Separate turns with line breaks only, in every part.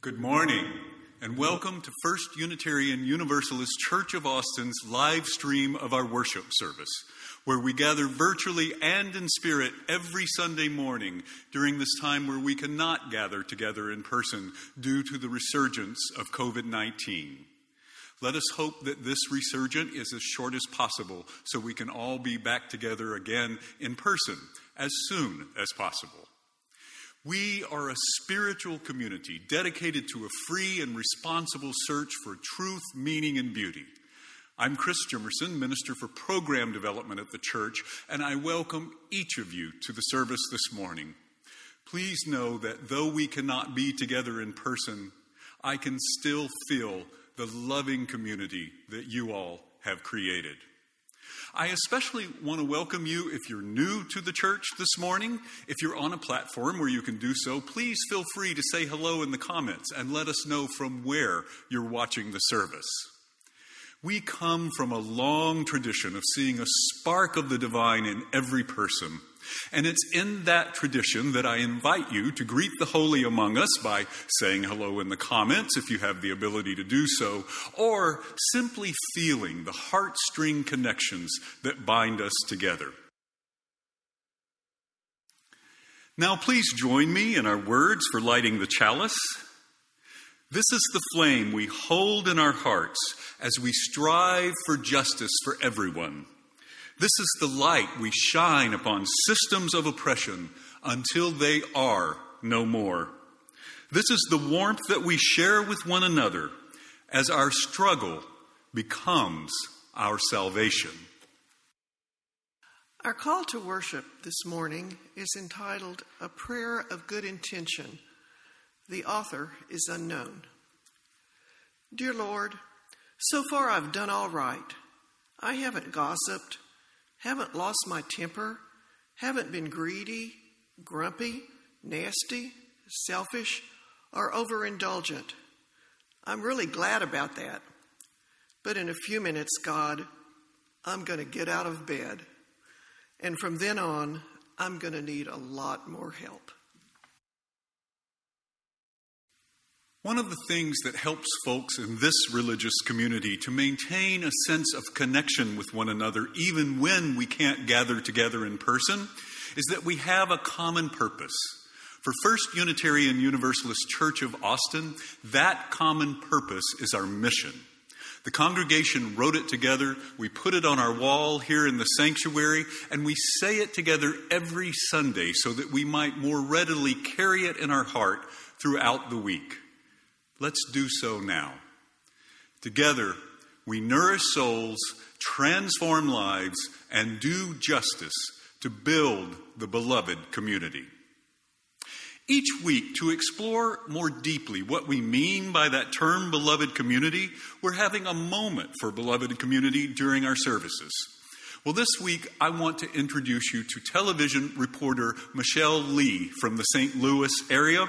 Good morning, and welcome to First Unitarian Universalist Church of Austin's live stream of our worship service, where we gather virtually and in spirit every Sunday morning during this time where we cannot gather together in person due to the resurgence of COVID 19. Let us hope that this resurgence is as short as possible so we can all be back together again in person as soon as possible. We are a spiritual community dedicated to a free and responsible search for truth, meaning, and beauty. I'm Chris Jimmerson, Minister for Program Development at the church, and I welcome each of you to the service this morning. Please know that though we cannot be together in person, I can still feel the loving community that you all have created. I especially want to welcome you if you're new to the church this morning. If you're on a platform where you can do so, please feel free to say hello in the comments and let us know from where you're watching the service. We come from a long tradition of seeing a spark of the divine in every person and it's in that tradition that I invite you to greet the holy among us by saying hello in the comments if you have the ability to do so, or simply feeling the heartstring connections that bind us together. Now, please join me in our words for lighting the chalice. This is the flame we hold in our hearts as we strive for justice for everyone. This is the light we shine upon systems of oppression until they are no more. This is the warmth that we share with one another as our struggle becomes our salvation.
Our call to worship this morning is entitled A Prayer of Good Intention. The author is unknown. Dear Lord, so far I've done all right. I haven't gossiped haven't lost my temper, haven't been greedy, grumpy, nasty, selfish, or overindulgent. I'm really glad about that. But in a few minutes, God, I'm going to get out of bed. And from then on, I'm going to need a lot more help.
One of the things that helps folks in this religious community to maintain a sense of connection with one another, even when we can't gather together in person, is that we have a common purpose. For First Unitarian Universalist Church of Austin, that common purpose is our mission. The congregation wrote it together. We put it on our wall here in the sanctuary, and we say it together every Sunday so that we might more readily carry it in our heart throughout the week. Let's do so now. Together, we nourish souls, transform lives, and do justice to build the beloved community. Each week, to explore more deeply what we mean by that term beloved community, we're having a moment for beloved community during our services. Well, this week, I want to introduce you to television reporter Michelle Li from the St. Louis area.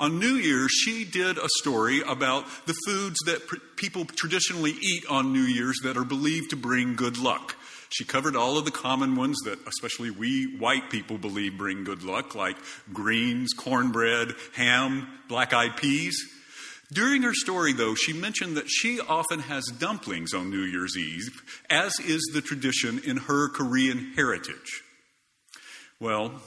On New Year's, she did a story about the foods that pr- people traditionally eat on New Year's that are believed to bring good luck. She covered all of the common ones that, especially we white people, believe bring good luck, like greens, cornbread, ham, black eyed peas. During her story, though, she mentioned that she often has dumplings on New Year's Eve, as is the tradition in her Korean heritage. Well,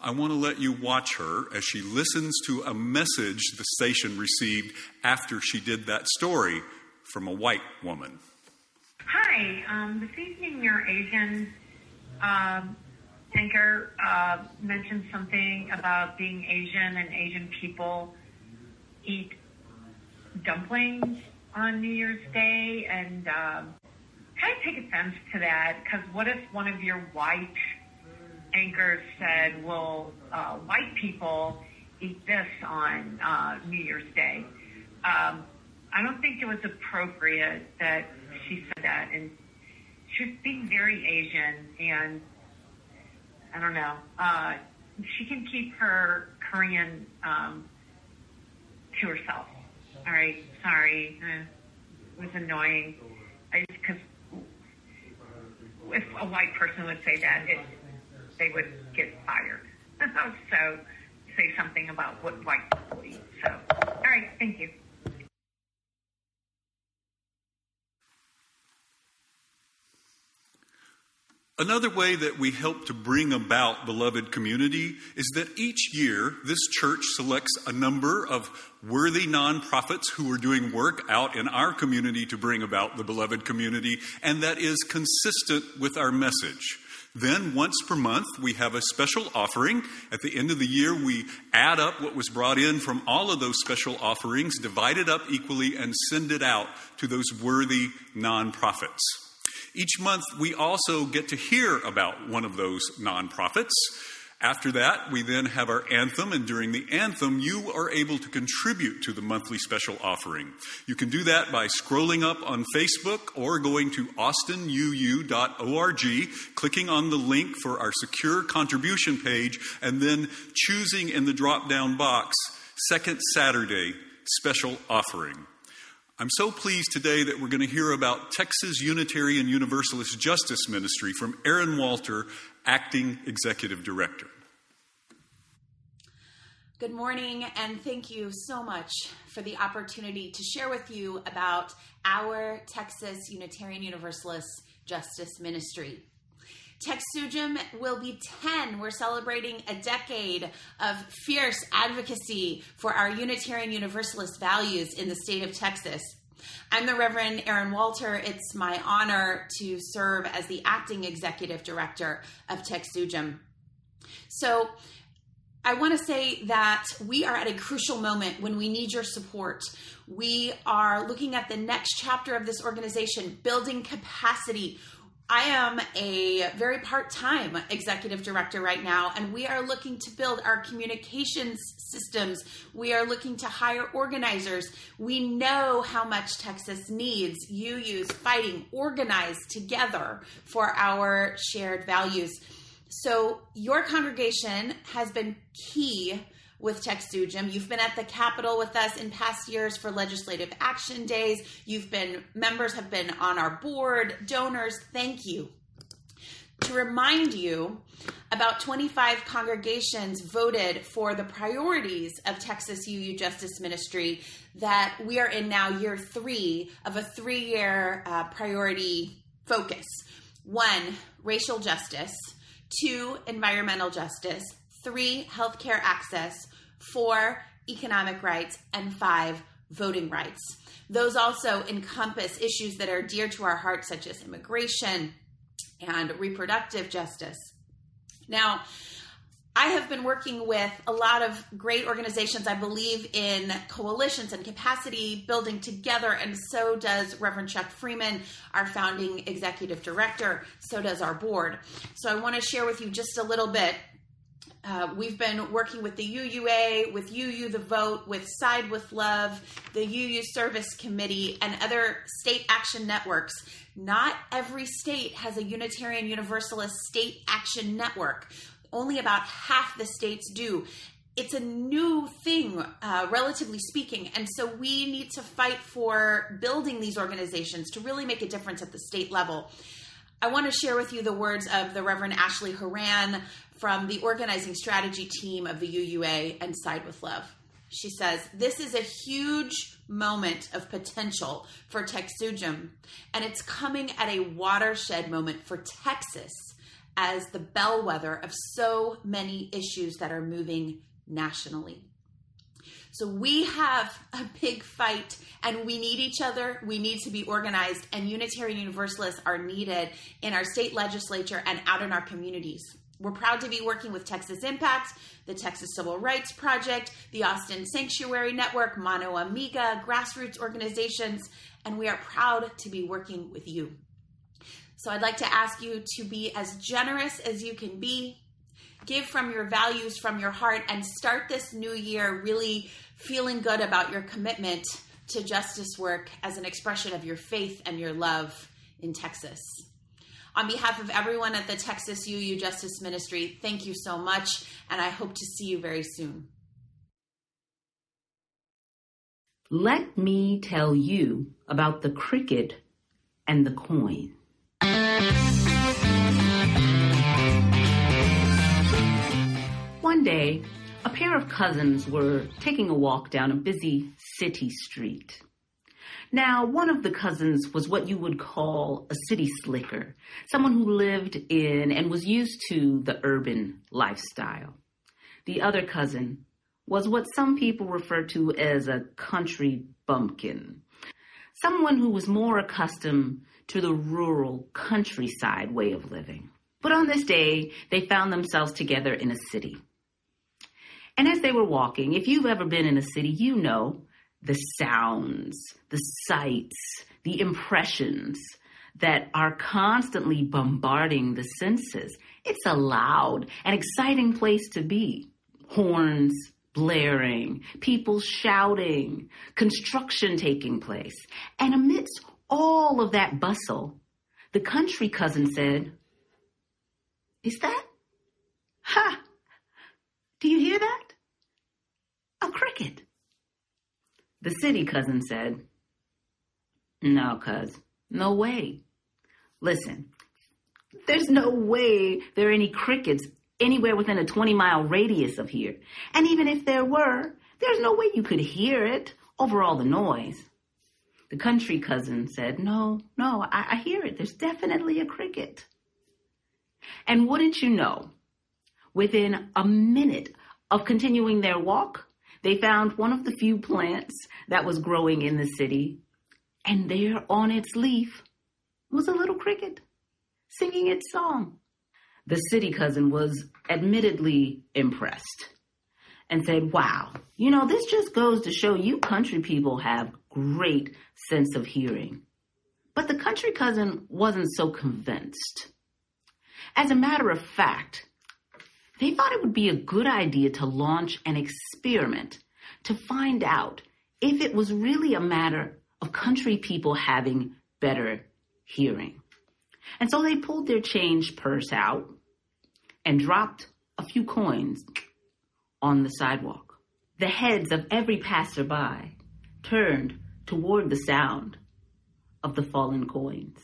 I want to let you watch her as she listens to a message the station received after she did that story from a white woman.
Hi, um, this evening your Asian anchor uh, mentioned something about being Asian and Asian people eat dumplings on New Year's Day, and uh, kind of take offense to that because what if one of your white anchors said, well, uh, white people eat this on uh, New Year's Day. Um, I don't think it was appropriate that she said that. And she was being very Asian, and I don't know. Uh, she can keep her Korean um, to herself. All right, sorry. Uh, it was annoying. Because if a white person would say that, it they would get fired. so say something about what white people eat. So, all right, thank you.
Another way that we help to bring about beloved community is that each year this church selects a number of worthy nonprofits who are doing work out in our community to bring about the beloved community, and that is consistent with our message. Then, once per month, we have a special offering. At the end of the year, we add up what was brought in from all of those special offerings, divide it up equally, and send it out to those worthy nonprofits. Each month, we also get to hear about one of those nonprofits. After that, we then have our anthem, and during the anthem, you are able to contribute to the monthly special offering. You can do that by scrolling up on Facebook or going to austinuu.org, clicking on the link for our secure contribution page, and then choosing in the drop down box Second Saturday Special Offering. I'm so pleased today that we're going to hear about Texas Unitarian Universalist Justice Ministry from Erin Walter, Acting Executive Director.
Good morning, and thank you so much for the opportunity to share with you about our Texas Unitarian Universalist Justice Ministry. TXUUJM will be 10. We're celebrating a decade of fierce advocacy for our Unitarian Universalist values in the state of Texas. I'm the Reverend Erin Walter. It's my honor to serve as the acting executive director of TXUUJM. So, I want to say that we are at a crucial moment when we need your support. We are looking at the next chapter of this organization, building capacity. I am a very part time executive director right now, and we are looking to build our communications systems. We are looking to hire organizers. We know how much Texas needs UUs fighting organized together for our shared values. So your congregation has been key with TXUUJM. You've been at the Capitol with us in past years for legislative action days. You've been members have been on our board, donors. Thank you. To remind you, about 25 congregations voted for the priorities of Texas UU Justice Ministry that we are in now year three of a three year uh, priority focus. One, racial justice two, environmental justice, three, healthcare access, four, economic rights, and five, voting rights. Those also encompass issues that are dear to our hearts, such as immigration and reproductive justice. Now, I have been working with a lot of great organizations. I believe in coalitions and capacity building together, and so does Reverend Chuck Freeman, our founding executive director. So does our board. So I want to share with you just a little bit. Uh, we've been working with the UUA, with UU the Vote, with Side with Love, the UU Service Committee, and other state action networks. Not every state has a Unitarian Universalist state action network only about half the states do. It's a new thing, uh, relatively speaking. And so we need to fight for building these organizations to really make a difference at the state level. I want to share with you the words of the Reverend Ashley Horan from the organizing strategy team of the UUA and Side with Love. She says, This is a huge moment of potential for TXUUJM, and it's coming at a watershed moment for Texas as the bellwether of so many issues that are moving nationally. So we have a big fight and we need each other. We need to be organized, and Unitarian Universalists are needed in our state legislature and out in our communities. We're proud to be working with Texas Impact, the Texas Civil Rights Project, the Austin Sanctuary Network, Mano Amiga, grassroots organizations, and we are proud to be working with you. So I'd like to ask you to be as generous as you can be. Give from your values, from your heart, and start this new year really feeling good about your commitment to justice work as an expression of your faith and your love in Texas. On behalf of everyone at the Texas UU Justice Ministry, thank you so much, and I hope to see you very soon.
Let me tell you about the cricket and the coin. One day, a pair of cousins were taking a walk down a busy city street. Now, one of the cousins was what you would call a city slicker, someone who lived in and was used to the urban lifestyle. The other cousin was what some people refer to as a country bumpkin, someone who was more accustomed to the rural countryside way of living. But on this day, they found themselves together in a city. And as they were walking, if you've ever been in a city, you know the sounds, the sights, the impressions that are constantly bombarding the senses. It's a loud and exciting place to be. Horns blaring, people shouting, construction taking place. And amidst all of that bustle, the country cousin said, Is that? Ha! Do you hear that? A cricket. The city cousin said, No, cuz, no way. Listen, there's no way there are any crickets anywhere within a 20 mile radius of here. And even if there were, there's no way you could hear it over all the noise. The country cousin said, No, no, I, I hear it. There's definitely a cricket. And wouldn't you know, within a minute of continuing their walk, they found one of the few plants that was growing in the city, and there on its leaf was a little cricket singing its song. The city cousin was admittedly impressed and said, Wow, you know, this just goes to show you country people have great sense of hearing. But the country cousin wasn't so convinced. As a matter of fact, they thought it would be a good idea to launch an experiment to find out if it was really a matter of country people having better hearing. And so they pulled their change purse out and dropped a few coins on the sidewalk. The heads of every passerby turned toward the sound of the fallen coins.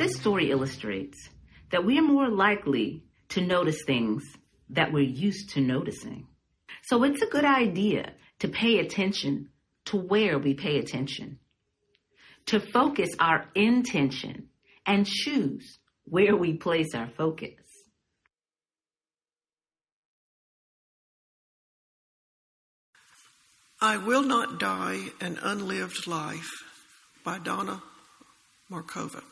This story illustrates that we are more likely to notice things that we're used to noticing. So it's a good idea to pay attention to where we pay attention, to focus our intention and choose where we place our focus.
I Will Not Die An Unlived Life by Donna Markova.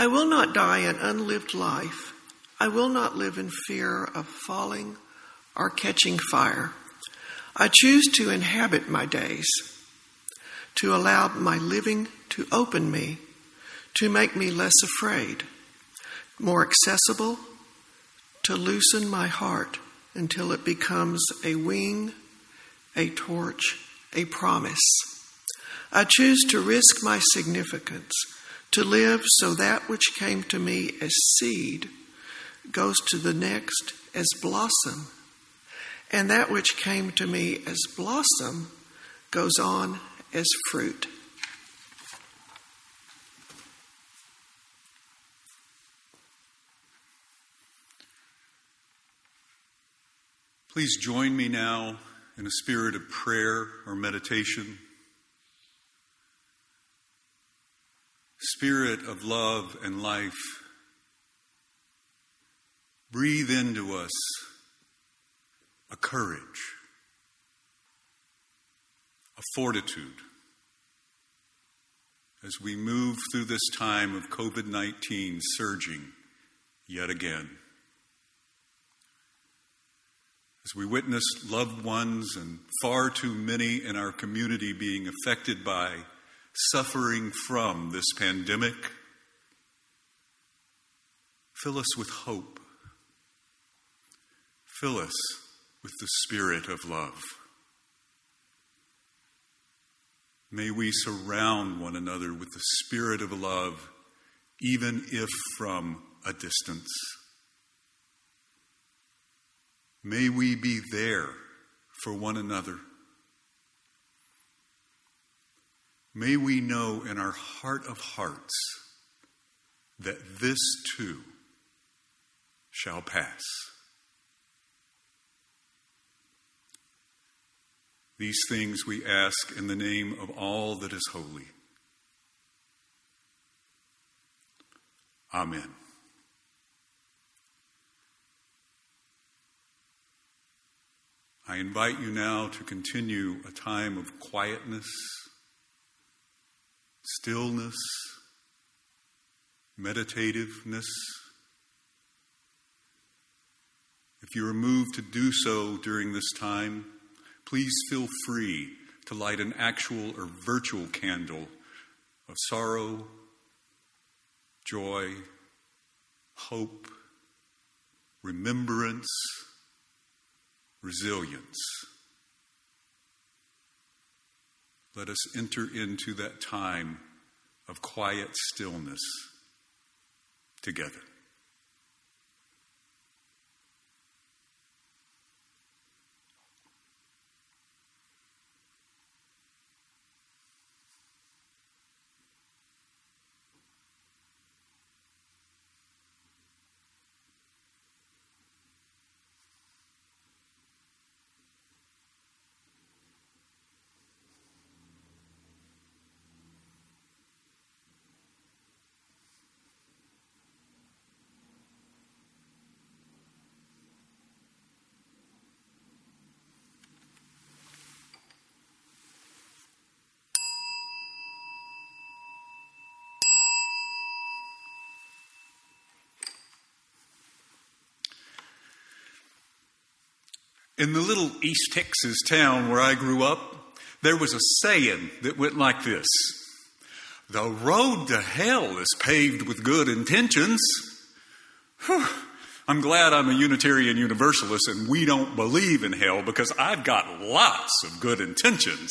I will not die an unlived life. I will not live in fear of falling or catching fire. I choose to inhabit my days, to allow my living to open me, to make me less afraid, more accessible, to loosen my heart until it becomes a wing, a torch, a promise. I choose to risk my significance to live so that which came to me as seed goes to the next as blossom, and that which came to me as blossom goes on as fruit.
Please join me now in a spirit of prayer or meditation. Spirit of love and life, breathe into us a courage, a fortitude as we move through this time of COVID 19 surging yet again. As we witness loved ones and far too many in our community being affected by suffering from this pandemic. Fill us with hope. Fill us with the spirit of love. May we surround one another with the spirit of love, even if from a distance. May we be there for one another May we know in our heart of hearts that this too shall pass. These things we ask in the name of all that is holy. Amen. I invite you now to continue a time of quietness, stillness, meditativeness. If you are moved to do so during this time, please feel free to light an actual or virtual candle of sorrow, joy, hope, remembrance, resilience. Let us enter into that time of quiet stillness together. In the little East Texas town where I grew up, there was a saying that went like this The road to hell is paved with good intentions. Whew. I'm glad I'm a Unitarian Universalist and we don't believe in hell because I've got lots of good intentions.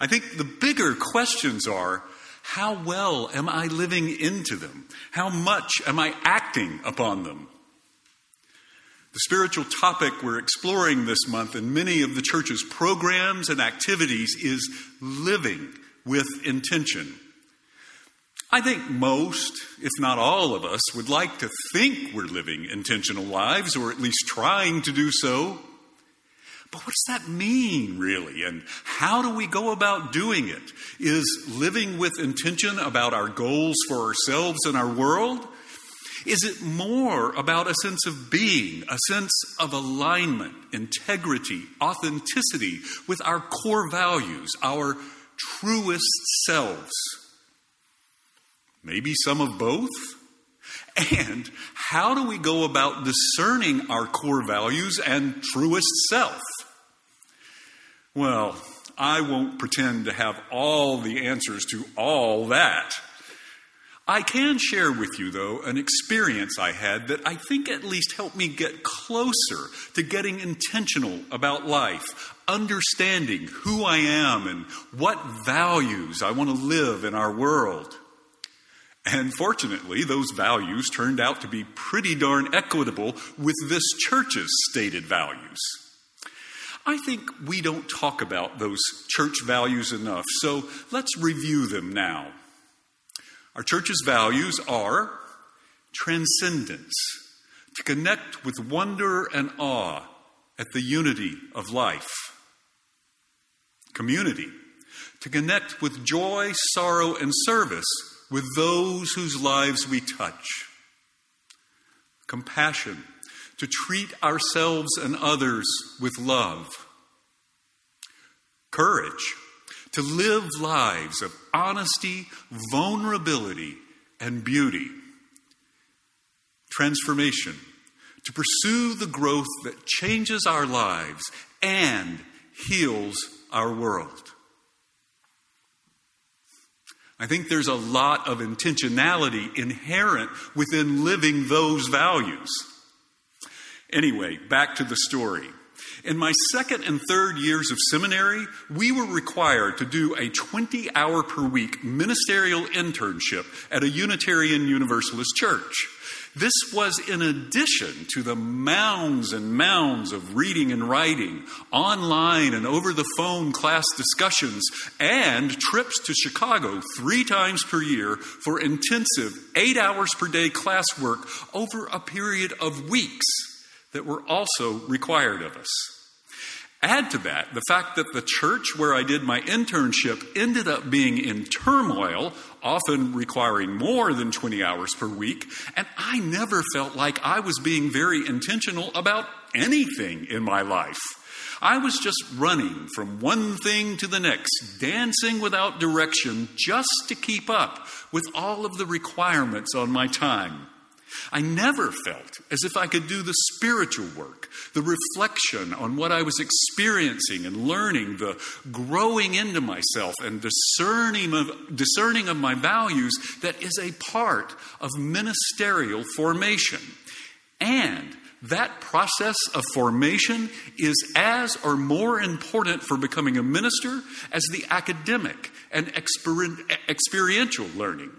I think the bigger questions are how well am I living into them? How much am I acting upon them? The spiritual topic we're exploring this month in many of the church's programs and activities is living with intention. I think most, if not all of us, would like to think we're living intentional lives, or at least trying to do so. But what does that mean, really? And how do we go about doing it? Is living with intention about our goals for ourselves and our world? Is it more about a sense of being, a sense of alignment, integrity, authenticity with our core values, our truest selves? Maybe some of both? And how do we go about discerning our core values and truest self? Well, I won't pretend to have all the answers to all that. I can share with you, though, an experience I had that I think at least helped me get closer to getting intentional about life, understanding who I am and what values I want to live in our world. And fortunately, those values turned out to be pretty darn equitable with this church's stated values. I think we don't talk about those church values enough, so let's review them now. Our church's values are transcendence, to connect with wonder and awe at the unity of life, community, to connect with joy, sorrow, and service with those whose lives we touch, compassion, to treat ourselves and others with love, courage, to live lives of honesty, vulnerability, and beauty. Transformation, to pursue the growth that changes our lives and heals our world. I think there's a lot of intentionality inherent within living those values. Anyway, back to the story. In my second and third years of seminary, we were required to do a 20 hour per week ministerial internship at a Unitarian Universalist church. This was in addition to the mounds and mounds of reading and writing, online and over the phone class discussions, and trips to Chicago three times per year for intensive eight hours per day classwork over a period of weeks that were also required of us. Add to that the fact that the church where I did my internship ended up being in turmoil, often requiring more than 20 hours per week, and I never felt like I was being very intentional about anything in my life. I was just running from one thing to the next, dancing without direction just to keep up with all of the requirements on my time. I never felt as if I could do the spiritual work, the reflection on what I was experiencing and learning, the growing into myself and discerning of, discerning of my values that is a part of ministerial formation. And that process of formation is as or more important for becoming a minister as the academic and experiential learning.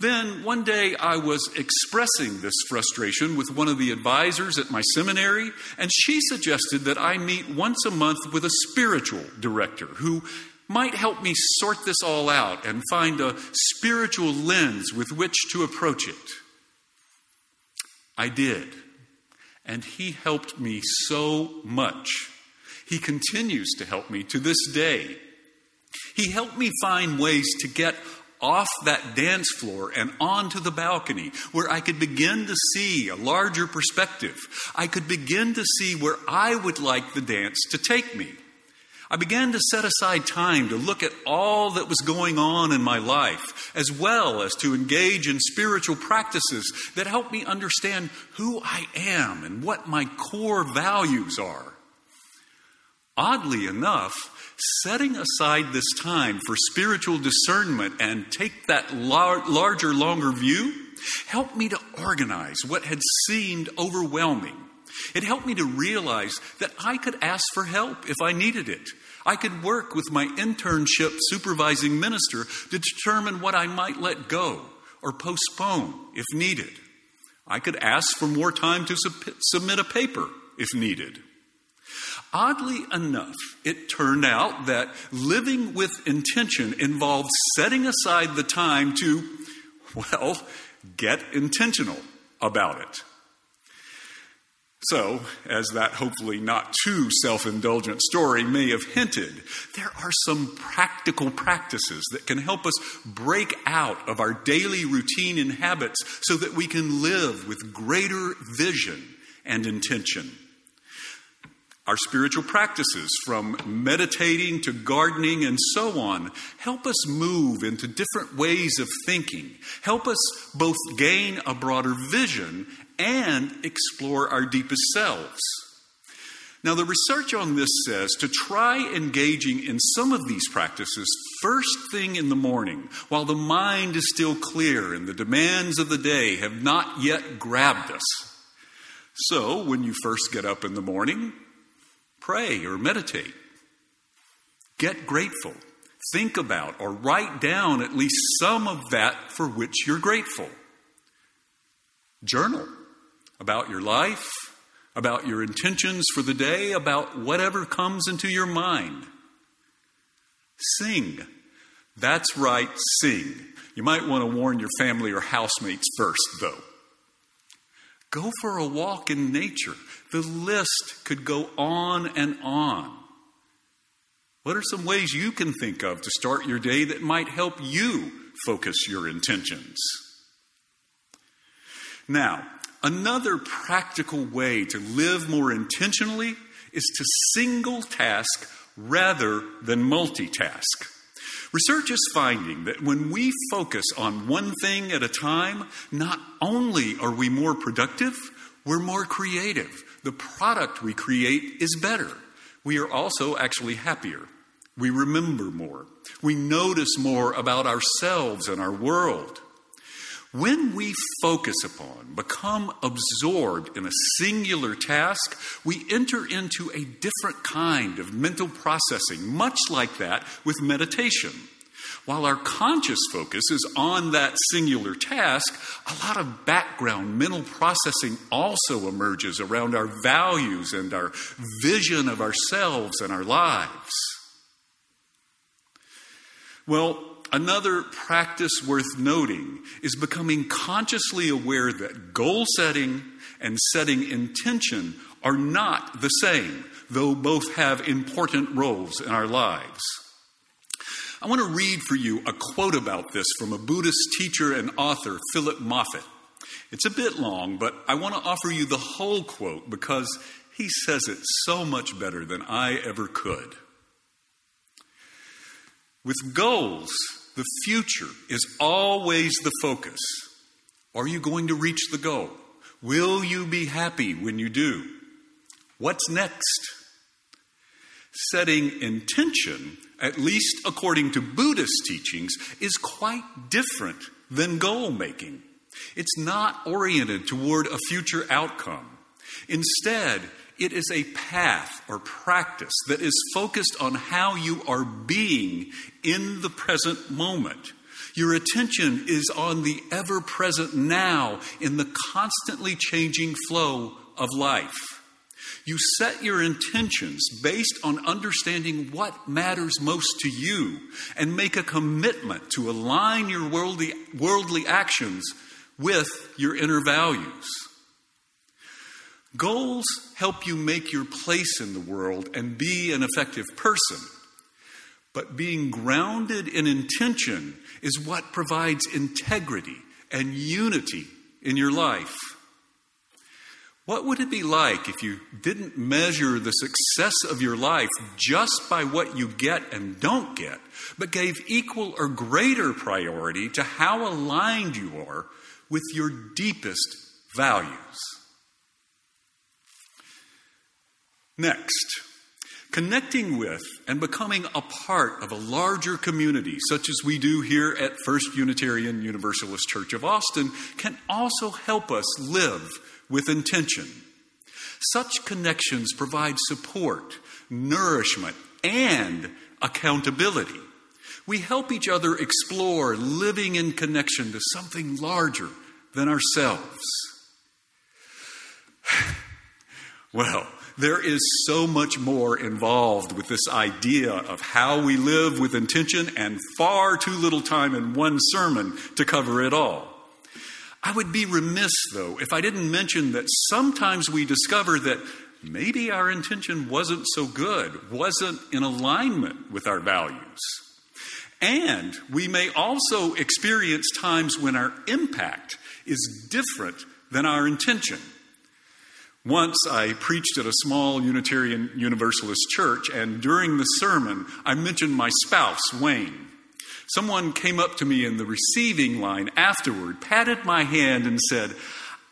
Then one day I was expressing this frustration with one of the advisors at my seminary, and she suggested that I meet once a month with a spiritual director who might help me sort this all out and find a spiritual lens with which to approach it. I did, and he helped me so much. He continues to help me to this day. He helped me find ways to get off that dance floor and onto the balcony where I could begin to see a larger perspective. I could begin to see where I would like the dance to take me. I began to set aside time to look at all that was going on in my life, as well as to engage in spiritual practices that help me understand who I am and what my core values are. Oddly enough, setting aside this time for spiritual discernment and take that lar- larger, longer view helped me to organize what had seemed overwhelming. It helped me to realize that I could ask for help if I needed it. I could work with my internship supervising minister to determine what I might let go or postpone if needed. I could ask for more time to sub- submit a paper if needed. Oddly enough, it turned out that living with intention involves setting aside the time to, well, get intentional about it. So, as that hopefully not too self indulgent story may have hinted, there are some practical practices that can help us break out of our daily routine and habits so that we can live with greater vision and intention. Our spiritual practices, from meditating to gardening and so on, help us move into different ways of thinking, help us both gain a broader vision and explore our deepest selves. Now, the research on this says to try engaging in some of these practices first thing in the morning, while the mind is still clear and the demands of the day have not yet grabbed us. So, when you first get up in the morning, pray or meditate. Get grateful. Think about or write down at least some of that for which you're grateful. Journal about your life, about your intentions for the day, about whatever comes into your mind. Sing. That's right, sing. You might want to warn your family or housemates first, though. Go for a walk in nature. The list could go on and on. What are some ways you can think of to start your day that might help you focus your intentions? Now, another practical way to live more intentionally is to single task rather than multitask. Research is finding that when we focus on one thing at a time, not only are we more productive, we're more creative. The product we create is better. We are also actually happier. We remember more. We notice more about ourselves and our world. When we focus upon, become absorbed in a singular task, we enter into a different kind of mental processing, much like that with meditation. While our conscious focus is on that singular task, a lot of background mental processing also emerges around our values and our vision of ourselves and our lives. Well, another practice worth noting is becoming consciously aware that goal setting and setting intention are not the same, though both have important roles in our lives. I want to read for you a quote about this from a Buddhist teacher and author, Philip Moffitt. It's a bit long, but I want to offer you the whole quote because he says it so much better than I ever could. With goals, the future is always the focus. Are you going to reach the goal? Will you be happy when you do? What's next? Setting intention, at least according to Buddhist teachings, is quite different than goal making. It's not oriented toward a future outcome. Instead, it is a path or practice that is focused on how you are being in the present moment. Your attention is on the ever present now in the constantly changing flow of life. You set your intentions based on understanding what matters most to you and make a commitment to align your worldly, worldly actions with your inner values. Goals help you make your place in the world and be an effective person. But being grounded in intention is what provides integrity and unity in your life. What would it be like if you didn't measure the success of your life just by what you get and don't get, but gave equal or greater priority to how aligned you are with your deepest values? Next, connecting with and becoming a part of a larger community, such as we do here at First Unitarian Universalist Church of Austin, can also help us live with intention. Such connections provide support, nourishment, and accountability. We help each other explore living in connection to something larger than ourselves. Well, there is so much more involved with this idea of how we live with intention, and far too little time in one sermon to cover it all. I would be remiss, though, if I didn't mention that sometimes we discover that maybe our intention wasn't so good, wasn't in alignment with our values. And we may also experience times when our impact is different than our intention. Once I preached at a small Unitarian Universalist church, and during the sermon, I mentioned my spouse, Wayne. Someone came up to me in the receiving line afterward, patted my hand, and said,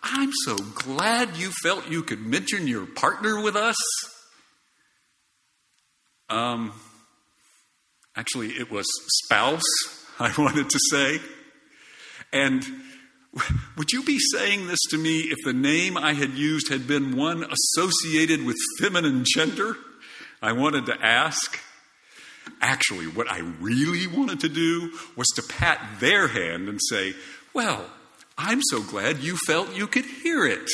I'm so glad you felt you could mention your partner with us. Um, actually, it was spouse, I wanted to say. And would you be saying this to me if the name I had used had been one associated with feminine gender? I wanted to ask. Actually, what I really wanted to do was to pat their hand and say, Well, I'm so glad you felt you could hear it.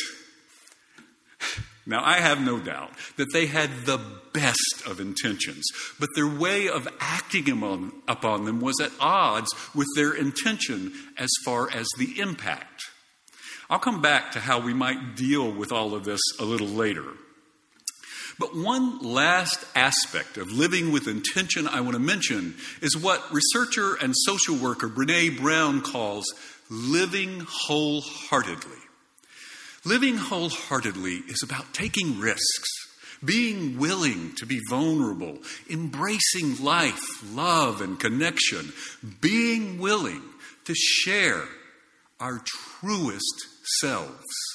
Now, I have no doubt that they had the best of intentions, but their way of acting upon them was at odds with their intention as far as the impact. I'll come back to how we might deal with all of this a little later. But one last aspect of living with intention I want to mention is what researcher and social worker Brene Brown calls living wholeheartedly. Living wholeheartedly is about taking risks, being willing to be vulnerable, embracing life, love, and connection, being willing to share our truest selves.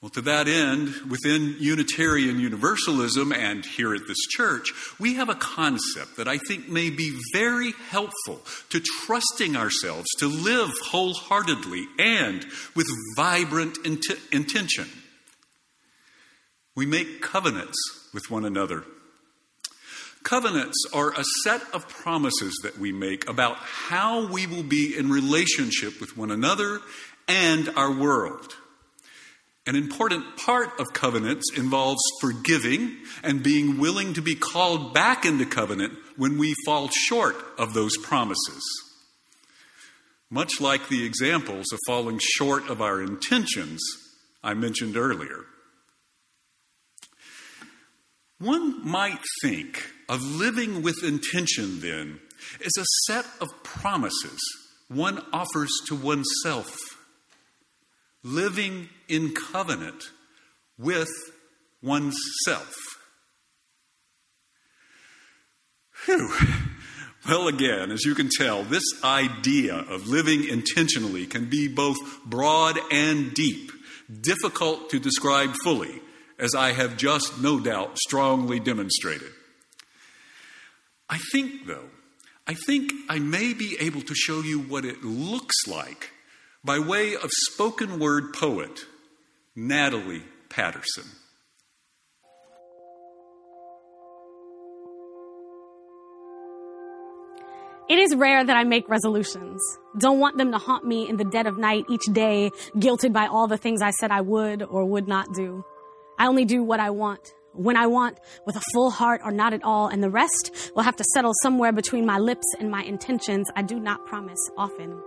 Well, to that end, within Unitarian Universalism and here at this church, we have a concept that I think may be very helpful to trusting ourselves to live wholeheartedly and with vibrant int- intention. We make covenants with one another. Covenants are a set of promises that we make about how we will be in relationship with one another and our world. An important part of covenants involves forgiving and being willing to be called back into covenant when we fall short of those promises. Much like the examples of falling short of our intentions, I mentioned earlier. One might think of living with intention, then, as a set of promises one offers to oneself, living in covenant with oneself. Whew. Well, again, as you can tell, this idea of living intentionally can be both broad and deep, difficult to describe fully, as I have just no doubt strongly demonstrated. I think, though, I think I may be able to show you what it looks like by way of spoken word poet Natalie Patterson.
It is rare that I make resolutions. Don't want them to haunt me in the dead of night each day, guilted by all the things I said I would or would not do. I only do what I want, when I want, with a full heart or not at all, and the rest will have to settle somewhere between my lips and my intentions. I do not promise often,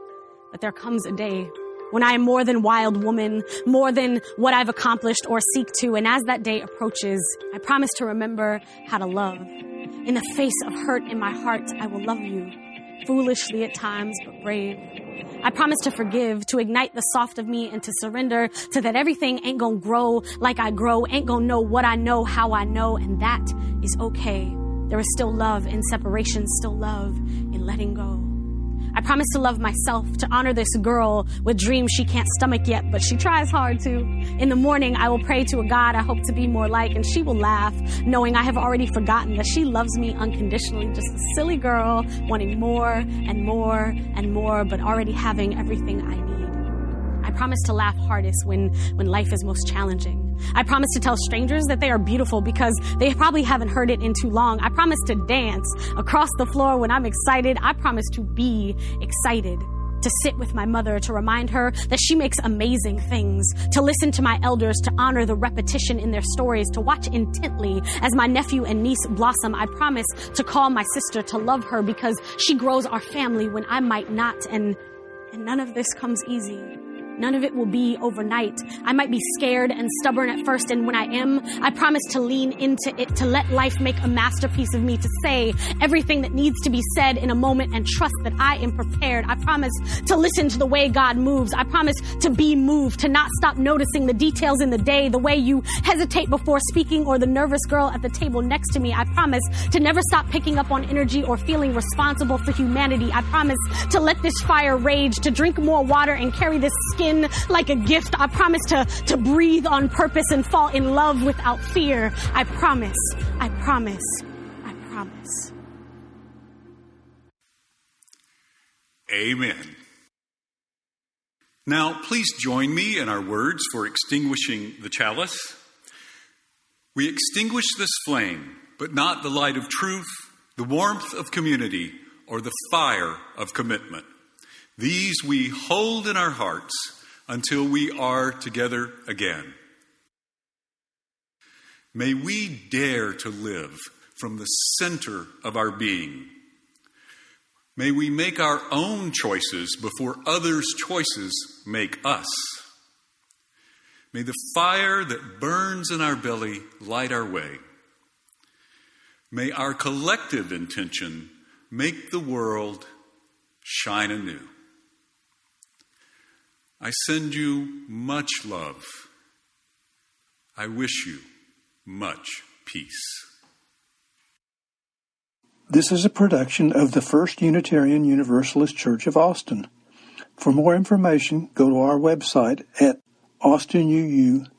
but there comes a day when I am more than wild woman, more than what I've accomplished or seek to, and as that day approaches, I promise to remember how to love. In the face of hurt in my heart, I will love you foolishly at times, but brave. I promise to forgive, to ignite the soft of me and to surrender to that everything ain't gonna grow like I grow, ain't gonna know what I know, how I know, and that is okay. There is still love in separation, still love in letting go. I promise to love myself, to honor this girl with dreams she can't stomach yet, but she tries hard to. In the morning, I will pray to a God I hope to be more like, and she will laugh, knowing I have already forgotten that she loves me unconditionally, just a silly girl wanting more and more and more, but already having everything I need. I promise to laugh hardest when, when life is most challenging. I promise to tell strangers that they are beautiful because they probably haven't heard it in too long. I promise to dance across the floor when I'm excited. I promise to be excited. To sit with my mother, to remind her that she makes amazing things, to listen to my elders, to honor the repetition in their stories, to watch intently as my nephew and niece blossom. I promise to call my sister, to love her because she grows our family when I might not, and, and none of this comes easy. None of it will be overnight. I might be scared and stubborn at first, and when I am, I promise to lean into it, to let life make a masterpiece of me, to say everything that needs to be said in a moment and trust that I am prepared. I promise to listen to the way God moves. I promise to be moved, to not stop noticing the details in the day, the way you hesitate before speaking, or the nervous girl at the table next to me. I promise to never stop picking up on energy or feeling responsible for humanity. I promise to let this fire rage, to drink more water and carry this skin skin like a gift. I promise to, to breathe on purpose and fall in love without fear. I promise. I promise. I promise.
Amen. Now, please join me in our words for extinguishing the chalice. We extinguish this flame, but not the light of truth, the warmth of community, or the fire of commitment. These we hold in our hearts until we are together again. May we dare to live from the center of our being. May we make our own choices before others' choices make us. May the fire that burns in our belly light our way. May our collective intention make the world shine anew. I send you much love. I wish you much peace.
This is a production of the First Unitarian Universalist Church of Austin. For more information, go to our website at austinuu.org.